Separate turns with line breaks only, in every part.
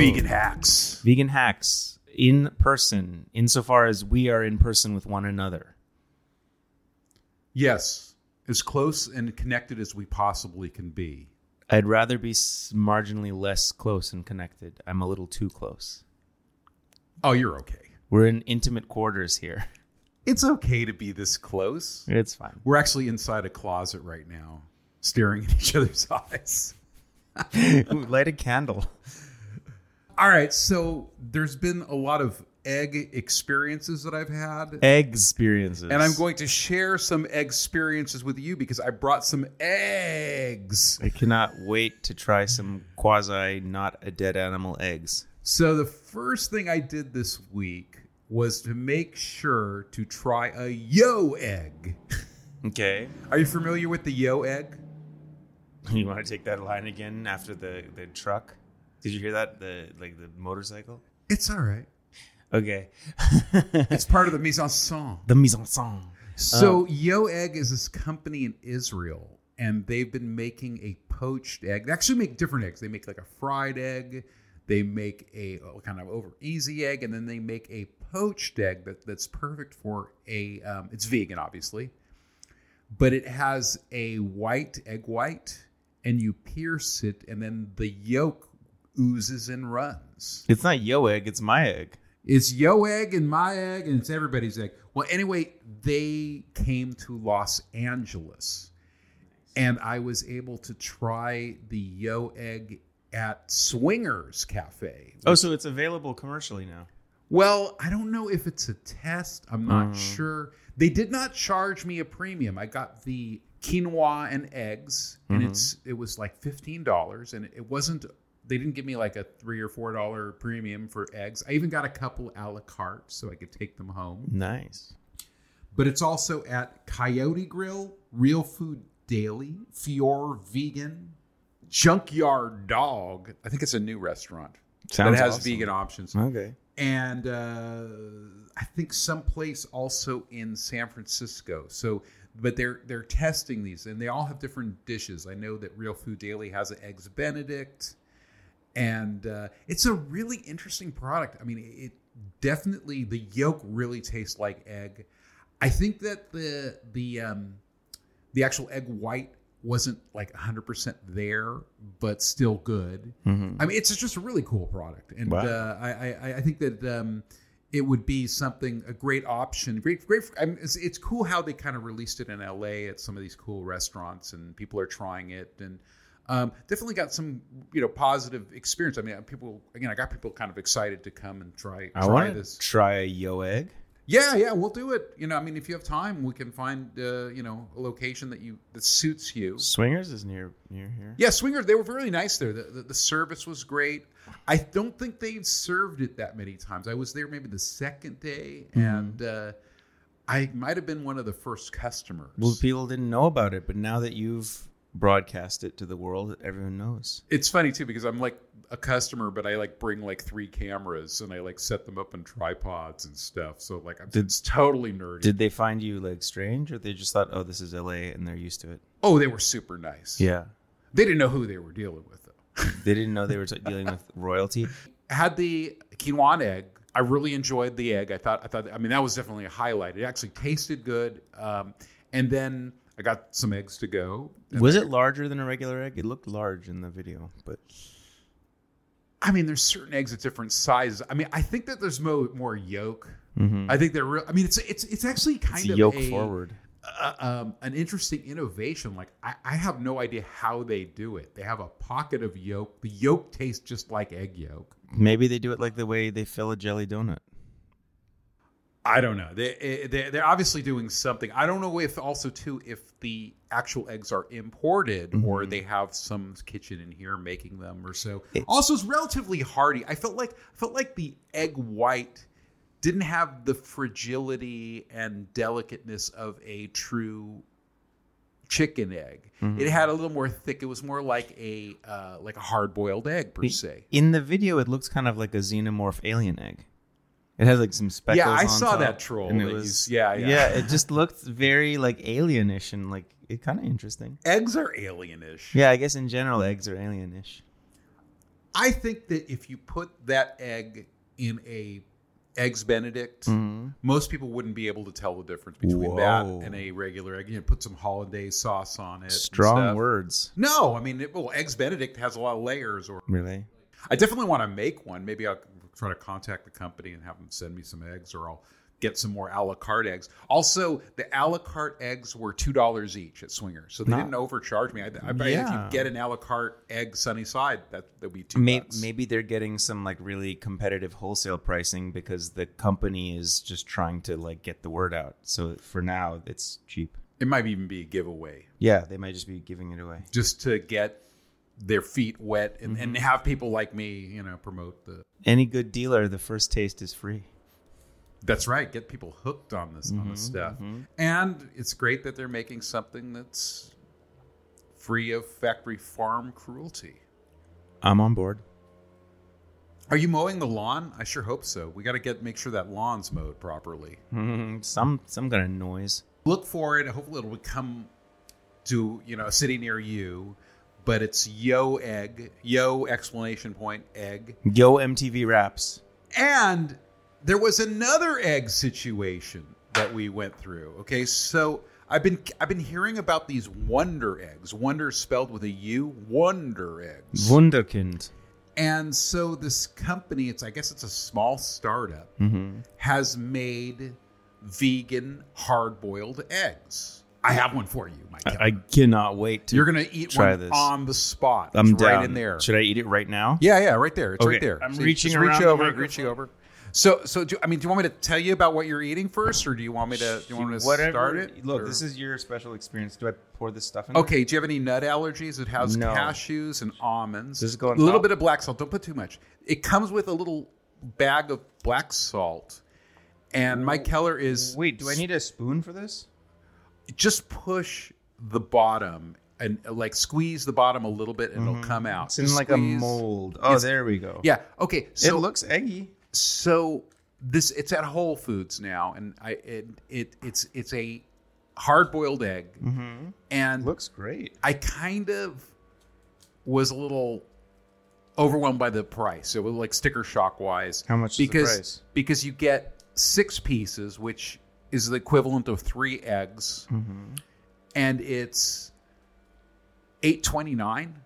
Vegan hacks.
Vegan hacks in person, insofar as we are in person with one another.
Yes, as close and connected as we possibly can be.
I'd rather be marginally less close and connected. I'm a little too close.
Oh, you're okay.
We're in intimate quarters here.
It's okay to be this close.
It's fine.
We're actually inside a closet right now, staring at each other's eyes.
Light a candle.
All right, so there's been a lot of egg experiences that I've had.
Egg experiences.
And I'm going to share some egg experiences with you because I brought some eggs.
I cannot wait to try some quasi not a dead animal eggs.
So the first thing I did this week was to make sure to try a yo egg.
Okay.
Are you familiar with the yo egg?
You want to take that line again after the the truck? Did you hear that? The like the motorcycle?
It's all right.
Okay.
It's part of the mise en scène.
the mise en scène.
So Yo Egg is this company in Israel, and they've been making a poached egg. They actually make different eggs. They make like a fried egg. They make a kind of over easy egg, and then they make a poached egg that, that's perfect for a. Um, it's vegan, obviously, but it has a white egg white, and you pierce it, and then the yolk oozes and runs.
It's not yo egg, it's my egg.
It's yo egg and my egg and it's everybody's egg. Well, anyway, they came to Los Angeles and I was able to try the yo egg at Swingers Cafe.
Oh, so it's available commercially now.
Well, I don't know if it's a test. I'm not hmm. sure. They did not charge me a premium. I got the quinoa and eggs, and mm-hmm. it's it was like fifteen dollars, and it wasn't. They didn't give me like a three or four dollar premium for eggs. I even got a couple a la carte so I could take them home.
Nice.
But it's also at Coyote Grill, Real Food Daily, Fior Vegan, Junkyard Dog. I think it's a new restaurant
Sounds
that has
awesome.
vegan options
Okay.
and uh, I think someplace also in San Francisco. So, but they're they're testing these, and they all have different dishes. I know that Real Food Daily has an eggs Benedict, and uh, it's a really interesting product. I mean, it definitely the yolk really tastes like egg. I think that the the um, the actual egg white wasn't like 100% there, but still good. I mean, it's just a really cool product, and
Wow.
uh, I, I I think that um, it would be something a great option. Great, great. I mean, it's, it's cool how they kind of released it in LA at some of these cool restaurants, and people are trying it, and um, definitely got some you know positive experience. I mean, people again, I got people kind of excited to come and try
I want to
this.
try a yo egg.
Yeah, yeah, we'll do it. You know, I mean, if you have time, we can find uh, you know a location that you that suits you.
Swingers is near near here.
Yeah, Swingers. they were really nice there. The, the, the service was great. I don't think they'd served it that many times. I was there maybe the second day, and uh, I might have been one of the first customers.
Well, people didn't know about it, but now that you've broadcast it to the world, everyone knows.
it's funny too because I'm like a customer, but I like bring like three cameras and I like set them up on tripods and stuff. So like, I'm, it's totally nerdy.
Did they find you like strange, or they just thought, "Oh, this is LA," and they're used to it?
oh, they were super nice.
Yeah,
They didn't know who they were dealing with though.
they didn't know they were dealing with royalty.
had the quinoa egg. I really enjoyed the egg. I thought, I thought, I mean, that was definitely a highlight. It actually tasted good. Um, and then I got some eggs to go.
Was it larger than a regular egg? It looked large in the video, but
I mean, there's certain eggs at different sizes. I mean, I think that there's more, more yolk.
Mm-hmm.
I think they're real. I mean, it's it's it's actually kind
it's
of
yolk
a,
forward.
uh, um, an interesting innovation. Like I, I have no idea how they do it. They have a pocket of yolk. The yolk tastes just like egg yolk.
Maybe they do it like the way they fill a jelly donut.
I don't know. They, eh, eh, they they're obviously doing something. I don't know if also too if the actual eggs are imported or mm-hmm. they have some kitchen in here making them or so. also, it's relatively hardy. I felt like felt like the egg white didn't have the fragility and delicateness of a true chicken egg. Mm-hmm. It had a little more thick. It was more like a uh, like a hard boiled egg per se.
In the video, it looks kind of like a xenomorph alien egg. It has like some speckles.
Yeah, I saw
top,
that troll
and it was
yeah, yeah.
yeah. It just looked very like alienish and like it kind of interesting.
Eggs are alienish.
Yeah, I guess in general, eggs are alienish.
I think that if you put that egg in a eggs Benedict, mm-hmm. most people wouldn't be able to tell the difference between that and a regular egg. You know, put some hollandaise sauce on it.
Strong words.
No, I mean, it, well, eggs Benedict has a lot of layers. Or
Really?
I definitely want to make one. Maybe I'll try to contact the company and have them send me some eggs, or I'll get some more a la carte eggs. Also, the a la carte eggs were two dollars each at Swinger, so they
Not-
didn't overcharge me. I, I bet if you get an a la carte egg sunny side, that would be two.
Maybe, maybe they're getting some like really competitive wholesale pricing because the company is just trying to like get the word out. So for now, it's cheap.
It might even be a giveaway
Yeah, they might just be giving it away.
just to get their feet wet and, and
Mm-hmm.
have people like me, you know, promote the.
Any good dealer, the first taste is free.
That's right. Get people hooked on this on this stuff, and it's great that they're making something that's free of factory farm cruelty.
I'm on board.
Are you mowing the lawn? I sure hope so. We got to get make sure that lawn's mowed properly.
Mhm, Some some kind of noise.
Look for it. Hopefully, it'll come to you know a city near you. But it's Yo Egg, Yo explanation point Egg,
Yo MTV Raps.
and there was another egg situation that we went through. Okay, so I've been I've been hearing about these Wunder eggs. Wonder spelled with a U. Wunder eggs.
Wunderkind.
And so this company, it's I guess it's a small startup, mm-hmm. has made vegan hard-boiled eggs. I have one for you, Mike.
I, I cannot wait to.
You're gonna eat
try
one
this.
on the spot.
I'm
It's right
down.
in there.
Should I eat it right now?
Yeah, yeah, right there. It's
Okay,
right there.
I'm reaching
just reach
around the
over,
microphone.
reaching over. So, so do, I mean, do you want me to tell you about what you're eating first, or do you want me to? Do you want me to start it?
Look,
or-
this is your special experience. Do I pour this stuff in? there?
Okay, do you have any nut allergies? It has
No.
cashews and almonds.
Does it go on
a little
top?
bit of black salt. Don't put too much. It comes with a little bag of black salt. And Mike Keller is
Wait, do I need a spoon for this?
Just push the bottom and like squeeze the bottom a little bit and it'll mm-hmm. come out.
It's in
Just
like a mold. Oh,
It's-
there we go.
Yeah. Okay. So
it looks eggy.
so this it's at Whole Foods now, and I it, it it's it's a hard boiled egg, mm-hmm. and
Looks great.
I kind of was a little overwhelmed by the price. It was like sticker shock wise.
How much is the
Because
price?
because you get six pieces, which is the equivalent of three eggs,
Mm-hmm.
and it's eight twenty nine.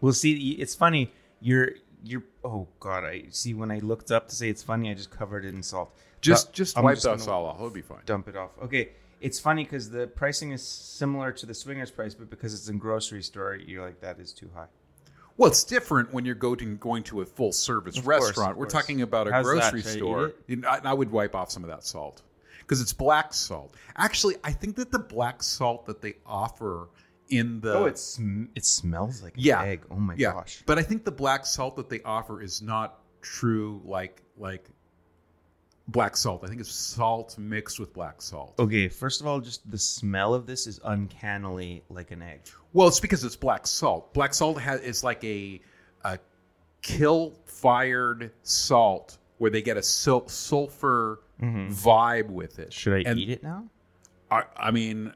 Well, see, it's funny. You're you're. Oh God, I see. When I looked up to say it's funny, I just covered it in salt.
Just
But
just
I'm
wipe
just
that salt off. It'll be fine.
Dump it off. Okay. It's funny because the pricing is similar to the swingers price, but because it's in grocery store, you're like that is too high.
Well, it's different when you're going to, going to a full service
Of
restaurant.
of
We're
course.
talking about a
How's
grocery
eat
store. I, I would wipe off some of that salt because it's black salt. Actually, I think that the black salt that they offer in the
oh, it sm- it smells like an
yeah
egg. Oh my
yeah.
gosh.
But I think the black salt that they offer is not true like like black salt. I think it's salt mixed with black salt.
Okay, first of all, just the smell of this is uncannily like an egg.
Well, it's because it's black salt. Black salt has is like a a kiln fired salt where they get a sul- sulfur vibe with it.
Mm-hmm. Should I
And
eat it now?
I, I mean,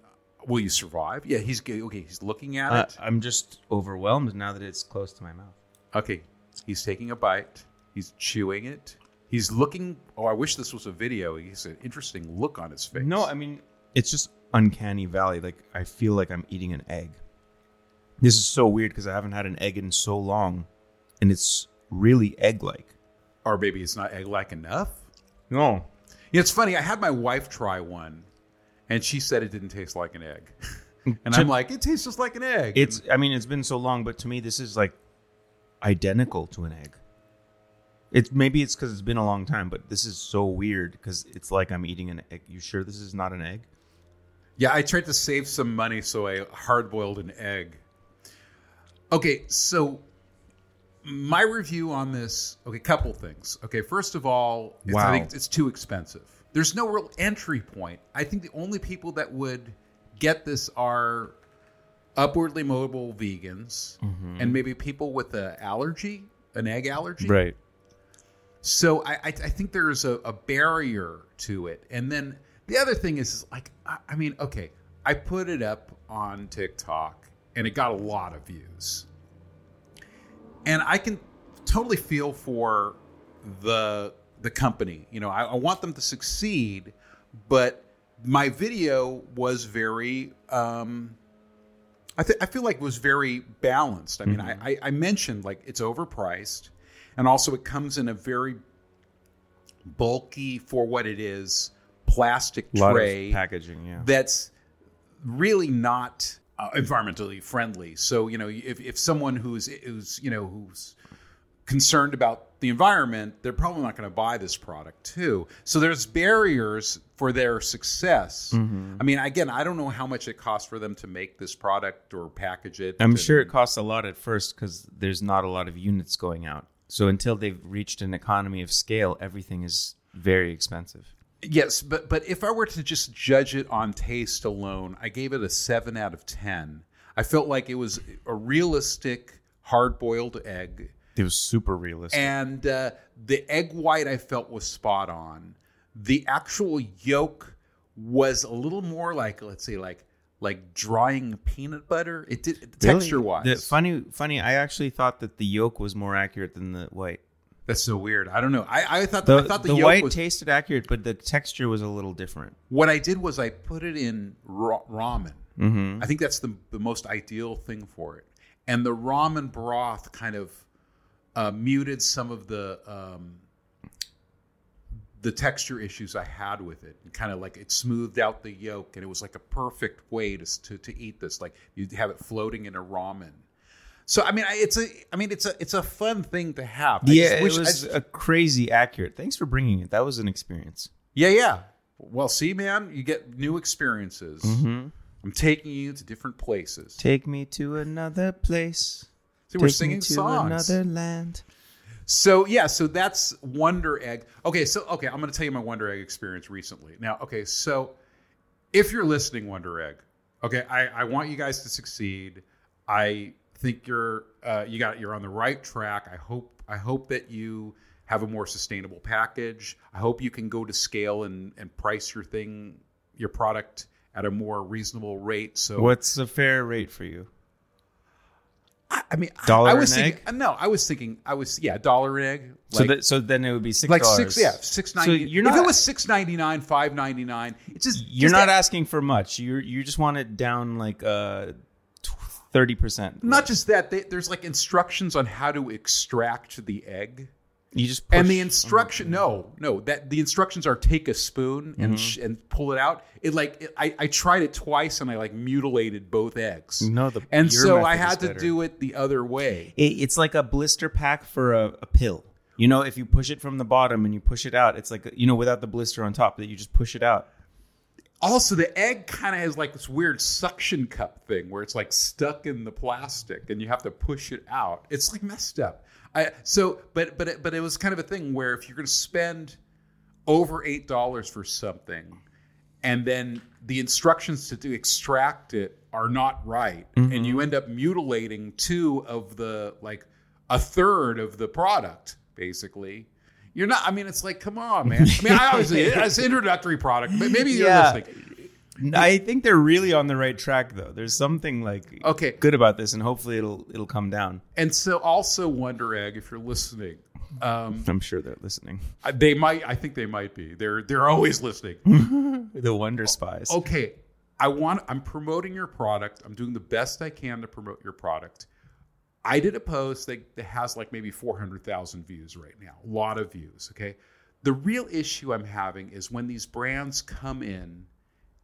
will you survive? Yeah, he's okay. He's looking at
Uh,
it.
I'm just overwhelmed now that it's close to my mouth.
Okay, he's taking a bite. He's chewing it. He's looking. Oh, I wish this was a video. He's an interesting look on his face.
No, I mean it's just uncanny valley. Like I feel like I'm eating an egg. This is so weird because I haven't had an egg in so long, and it's really egg-like.
or maybe it's not egg-like enough.
No,
Yeah, it's funny. I had my wife try one, and she said it didn't taste like an egg. And I'm like, it tastes just like an egg.
it's. I mean, it's been so long, but to me, this is like identical to an egg. It's maybe it's because it's been a long time, but this is so weird because it's like I'm eating an egg. You sure this is not an egg?
Yeah, I tried to save some money, so I hard boiled an egg. Okay, so my review on this. Okay, couple things. Okay, first of all, it's, I
Wow.
think it's too expensive. There's no real entry point. I think the only people that would get this are upwardly mobile vegans mm-hmm. and maybe people with an allergy, an egg allergy.
Right.
So I, I, I think there's a, a barrier to it. And then the other thing is, is like, I, I mean, okay, I put it up on TikTok and it got a lot of views. And I can totally feel for the the company. You know, I, I want them to succeed, but my video was very. Um, I, th- I feel like it was very balanced. I mean,
Mm-hmm.
I, I, mentioned like it's overpriced, and also it comes in a very bulky for what it is plastic tray
packaging. Yeah.
that's really not uh, environmentally friendly. So you know, if, if someone who's who's you know who's concerned about the environment, they're probably not going to buy this product too. So there's barriers for their success.
Mm-hmm.
I mean, again, I don't know how much it costs for them to make this product or package it.
I'm
and-
sure it costs a lot at first because there's not a lot of units going out. So until they've reached an economy of scale, everything is very expensive.
Yes, but but if I were to just judge it on taste alone, I gave it a seven out of ten. I felt like it was a realistic hard-boiled egg.
It was super realistic.
and uh, the egg white I felt was spot on. The actual yolk was a little more like let's say like like drying peanut butter. It did
Really?
texture wise.
The, funny, funny. I actually thought that the yolk was more accurate than the white.
That's so weird. I don't know. I, I thought
The,
I thought the,
the
yolk
white
was.
tasted accurate, but the texture was a little different.
what I did was I put it in ra- ramen.
Mm-hmm.
I think that's the the most ideal thing for it. And the ramen broth kind of uh, muted some of the um, the texture issues I had with it. And kind of like it smoothed out the yolk, and it was like a perfect way to to, to eat this. Like you have it floating in a ramen. So I mean, I, it's a I mean it's a it's a fun thing to have. I
yeah, it
wish- I
was a crazy accurate. Thanks for bringing it. That was an experience.
yeah, yeah. Well, see, man, you get new experiences.
Mm-hmm.
I'm taking you to different places.
Take me to another place.
See, we're
Take me
singing
to
songs.
another land.
So yeah, so that's Wunder Egg. Okay, so okay, I'm going to tell you my Wunder Egg experience recently. Now, okay, so if you're listening, Wunder Egg, okay, I, I want you guys to succeed. I think you're uh, you got you're on the right track. I hope I hope that you have a more sustainable package. I hope you can go to scale and and price your thing your product at a more reasonable rate. So
What's a fair rate for you?
I, I mean,
Dollar
I, was thinking, uh, no, I was thinking, I was yeah, dollar an egg.
so that so then it would be six
like six yeah six ninety.
So you're not, if
it was six ninety nine, five ninety nine, it's just
you're
just
not
that-
asking for much. You you just want it down like uh thirty percent.
not just that. They, there's like instructions on how to extract the egg,
You just push,
and the instruction. No, no, that the instructions are take a spoon and mm-hmm. sh- and pull it out. It like it, I I tried it twice and I like mutilated both eggs.
No, the-
and
your
so I
is
had to
better.
do it the other way.
It, it's like a blister pack for a, a pill. You know, if you push it from the bottom and you push it out, it's like you know without the blister on top that you just push it out.
Also, the egg kind of has like this weird suction cup thing where it's like stuck in the plastic and you have to push it out. It's like messed up. I so but but it, but it was kind of a thing where if you're going to spend over eight dollars for something, and then the instructions to do extract it are not right, and you mm-hmm. end up mutilating two of the like a third of the product basically. You're not. I mean, it's like, come on, man. I mean, I obviously it's an introductory product, but maybe you're
Yeah.
listening.
I think they're really on the right track though. There's something like
Okay.
good about this, and hopefully it'll it'll come down.
And so, also, Wunder Egg, if you're listening, um,
I'm sure they're listening.
they might. I think they might be. They're they're always listening.
The Wonder Spies.
okay, I want. I'm promoting your product. I'm doing the best I can to promote your product. I did a post that, that has like maybe 400,000 views right now. A lot of views. Okay. The real issue I'm having is when these brands come in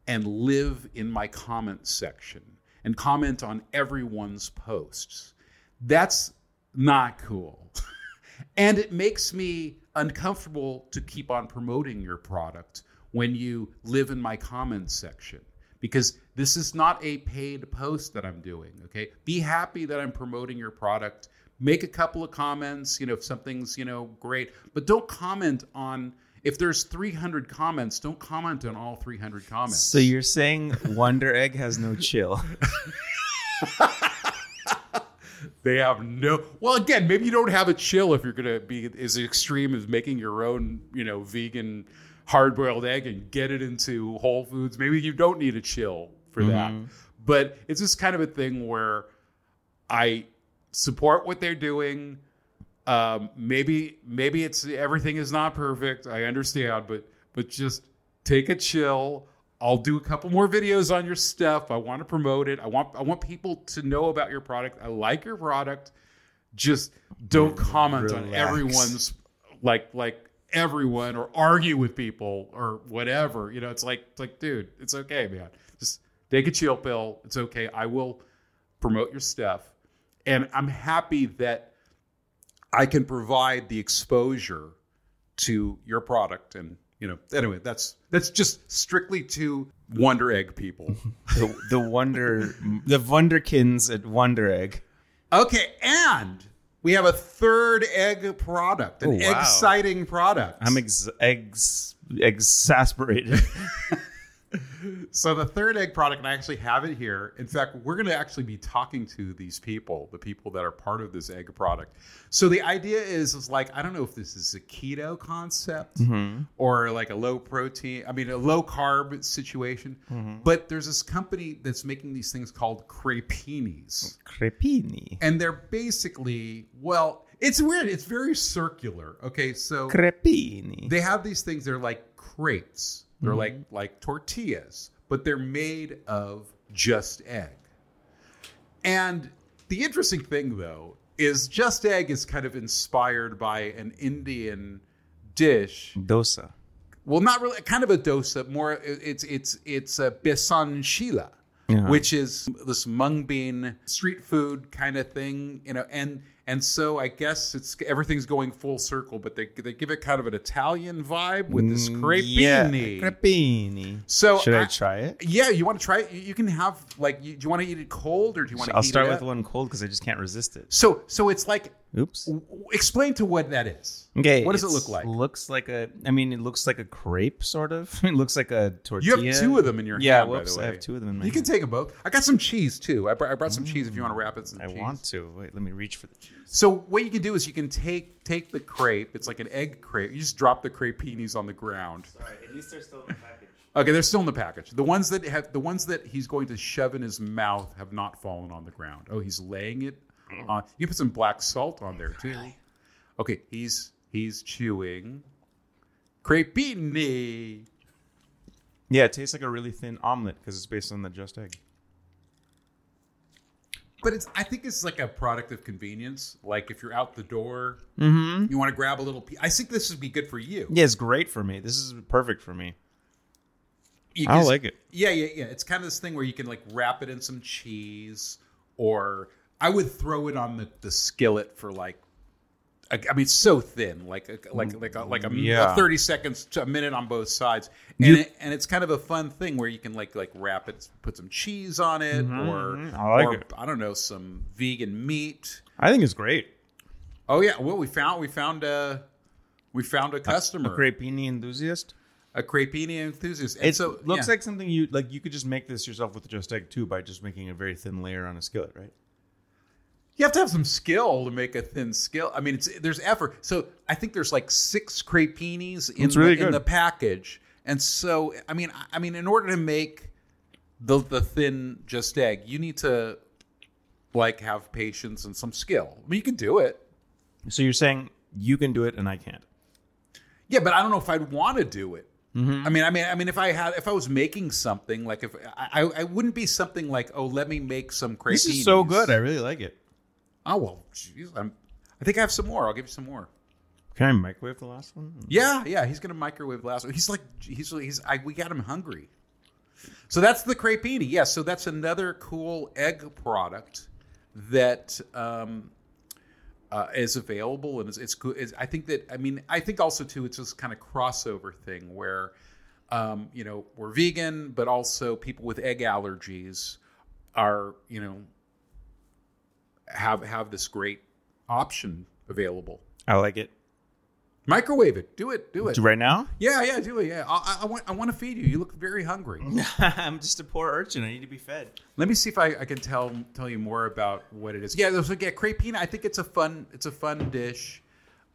and live in my comment section and comment on everyone's posts. That's not cool. and it makes me uncomfortable to keep on promoting your product when you live in my comments section because this is not a paid post that I'm doing, okay? Be happy that I'm promoting your product. Make a couple of comments, you know, if something's, you know, great, but don't comment on if there's 300 comments, don't comment on all 300 comments.
So you're saying Wunder Egg has no chill?
They have no. Well, again, maybe you don't have a chill if you're going to be as extreme as making your own, you know, vegan hard boiled egg and get it into Whole Foods. Maybe you don't need a chill for that. But it's just kind of a thing where I support what they're doing. Um, maybe maybe it's everything is not perfect. I understand, but but just take a chill. I'll do a couple more videos on your stuff. I want to promote it. I want I want people to know about your product. I like your product. Just don't comment on everyone's like like everyone or argue with people or whatever. You know, it's like it's like, dude, it's okay, man. Just take a chill pill. It's okay. I will promote your stuff. And I'm happy that I can provide the exposure to your product and you know anyway that's that's just strictly to wunder egg people
the, the wonder the wonderkins at Wunder Egg.
okay and we have a third egg product an
Oh, wow.
exciting product
I'm ex- ex- exasperated.
so the third egg product and i actually have it here. In fact we're going to actually be talking to these people the people that are part of this egg product. So the idea is, is like i don't know if this is a keto concept mm-hmm. or like a low protein i mean a low carb situation mm-hmm. but there's this company that's making these things called crepinis
Crepini.
and they're basically well it's weird it's very circular okay? So
Crepini.
they have these things they're like crepes they're mm-hmm. like like tortillas but they're made of just egg and the interesting thing though is just egg is kind of inspired by an indian dish
Dosa.
well not really kind of a dosa more it's it's it's a besan shila
Yeah.
which is this mung bean street food kind of thing you know and and so i guess it's everything's going full circle but they, they give it kind of an italian vibe with this crepini
Mm, Yeah, crepini.
so
Should I,
I-
try it?
yeah you want to try it you, you can have like you, do you want to eat it cold or do you want to
I'll start
it
with one cold because I just can't resist it.
so so it's like
Oops.
w- explain to what that is
Okay.
what does it look like
Looks like a. I mean, it looks like a crepe, sort of. It looks like a tortilla.
you have two of them in your
Yeah.
hand
Whoops. I have two of them in my
you can take them both i got some cheese too i brought, I brought some cheese if you want to wrap it in some
I
cheese.
want to. Wait, let me reach for the cheese.
So what you can do is you can take take the crepe. It's like an egg crepe. You just drop the crepinis on the ground.
Sorry, at least they're still in the package.
Okay, they're still in the package. The ones that have the ones that he's going to shove in his mouth have not fallen on the ground. Oh, he's laying it mm. on. You can put some black salt on there too. Okay, he's he's chewing crepini.
Yeah, it tastes like a really thin omelet because it's based on the just egg.
But it's I think it's like a product of convenience. Like if you're out the door,
Mm-hmm.
you want to grab a little. Piece. I think this would be good for you.
Yeah, it's great for me. This is perfect for me.
You
I like it.
Yeah, yeah, yeah. It's kind of this thing where you can like wrap it in some cheese, or I would throw it on the, the skillet for like, I mean, it's so thin, like a, like like a, like a, mm,
Yeah.
a thirty seconds to a minute on both sides, and
You-
it, and it's kind of a fun thing where you can like like wrap it, put some cheese on it, mm-hmm, or
mhm. I like
or,
it.
I don't know some vegan meat.
I think it's great.
Oh yeah, well we found we found a we found a customer,
A crepini enthusiast.
a crepini enthusiast. And
It
so
looks
yeah.
like something you like. You could just make this yourself with just egg too by just making a very thin layer on a skillet, right?
You have to have some skill to make a thin skill. I mean, it's there's effort. So I think there's like six crepinis in,
really
the, in the package, and so I mean, I- mean, in order to make the the thin just egg, you need to like have patience and some skill. I mean, you can do it.
So you're saying you can do it and I can't.
Yeah, but I don't know if I'd want to do it.
Mm-hmm.
I mean, I mean, I mean, if I had, if I was making something, like if I, I, I wouldn't be something like, oh, let me make some crepinis.
This is so good. I really like it.
Oh well, geez, I'm, I think I have some more. I'll give you some more.
Can I microwave the last one?
Yeah, yeah, he's gonna microwave the last one. He's like, he's he's. I, we got him hungry. So that's the crepini. Yes, so that's another cool egg product that um, uh, is available, and it's, it's good. It's, I think that I mean, I think also too, it's this kind of crossover thing where, um, you know, we're vegan, but also people with egg allergies are, you know, have have this great option available.
I like it.
Microwave it. Do it. Do it.
Right now?
Yeah, yeah, do it. Yeah, I, I, I want I want to feed you. You look very hungry.
I'm just a poor urchin. I need to be fed.
Let me see if I, I can tell tell you more about what it is. Yeah, like yeah, crepina. I think it's a fun it's a fun dish.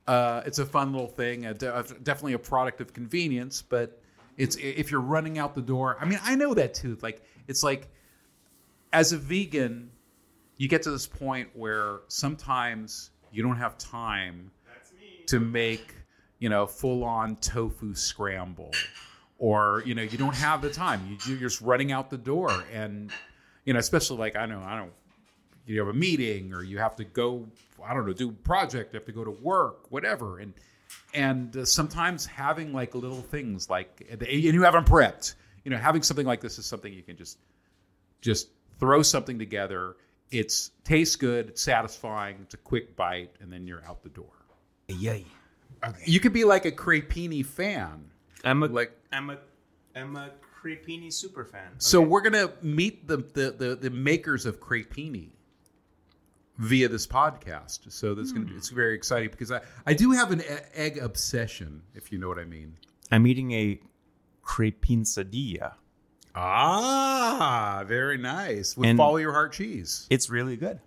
Uh, it's a fun little thing. Uh, de- definitely a product of convenience, but it's if you're running out the door. I mean, I know that too. Like it's like as a vegan, you get to this point where sometimes You don't have time to make, you know, full on tofu scramble. Or, you know, you don't have the time. You, you're just running out the door. And, you know, especially like, I don't, I don't, you have a meeting or you have to go, I don't know, do project, you have to go to work, whatever. And, and uh, sometimes having like little things like, and you haven't prepped, you know, having something like this is something you can just, just throw something together. It's tastes good, it's satisfying, it's a quick bite, and then you're out the door.
Yay. Okay.
You could be like a crepini fan.
I'm a
Like-
I'm a I'm a Crepini super fan.
So we're gonna meet the, the the the makers of crepini via this podcast. So that's gonna be hmm. it's very exciting because I I do have an e- egg obsession, if you know what I mean.
I'm eating a crepinsadilla.
Ah, very nice with
And-
follow your heart cheese.
It's really good.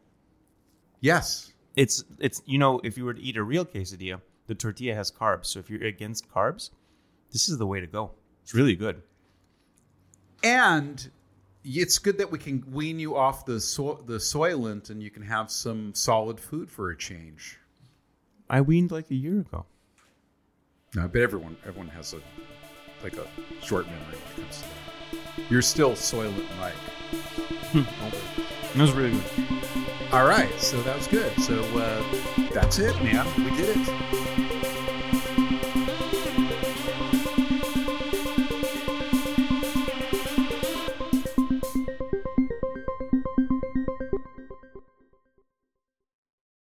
Yes.
It's it's you know if you were to eat a real quesadilla, the tortilla has carbs. So if you're against carbs, this is the way to go. It's really good.
And it's good that we can wean you off the so- the soylent and you can have some solid food for a change.
I weaned like a year ago.
No, but everyone everyone has a like a short memory when it comes to that. You're still soylent Mike.
that was really good.
All right, so that was good. So uh, that's it, man. We did it.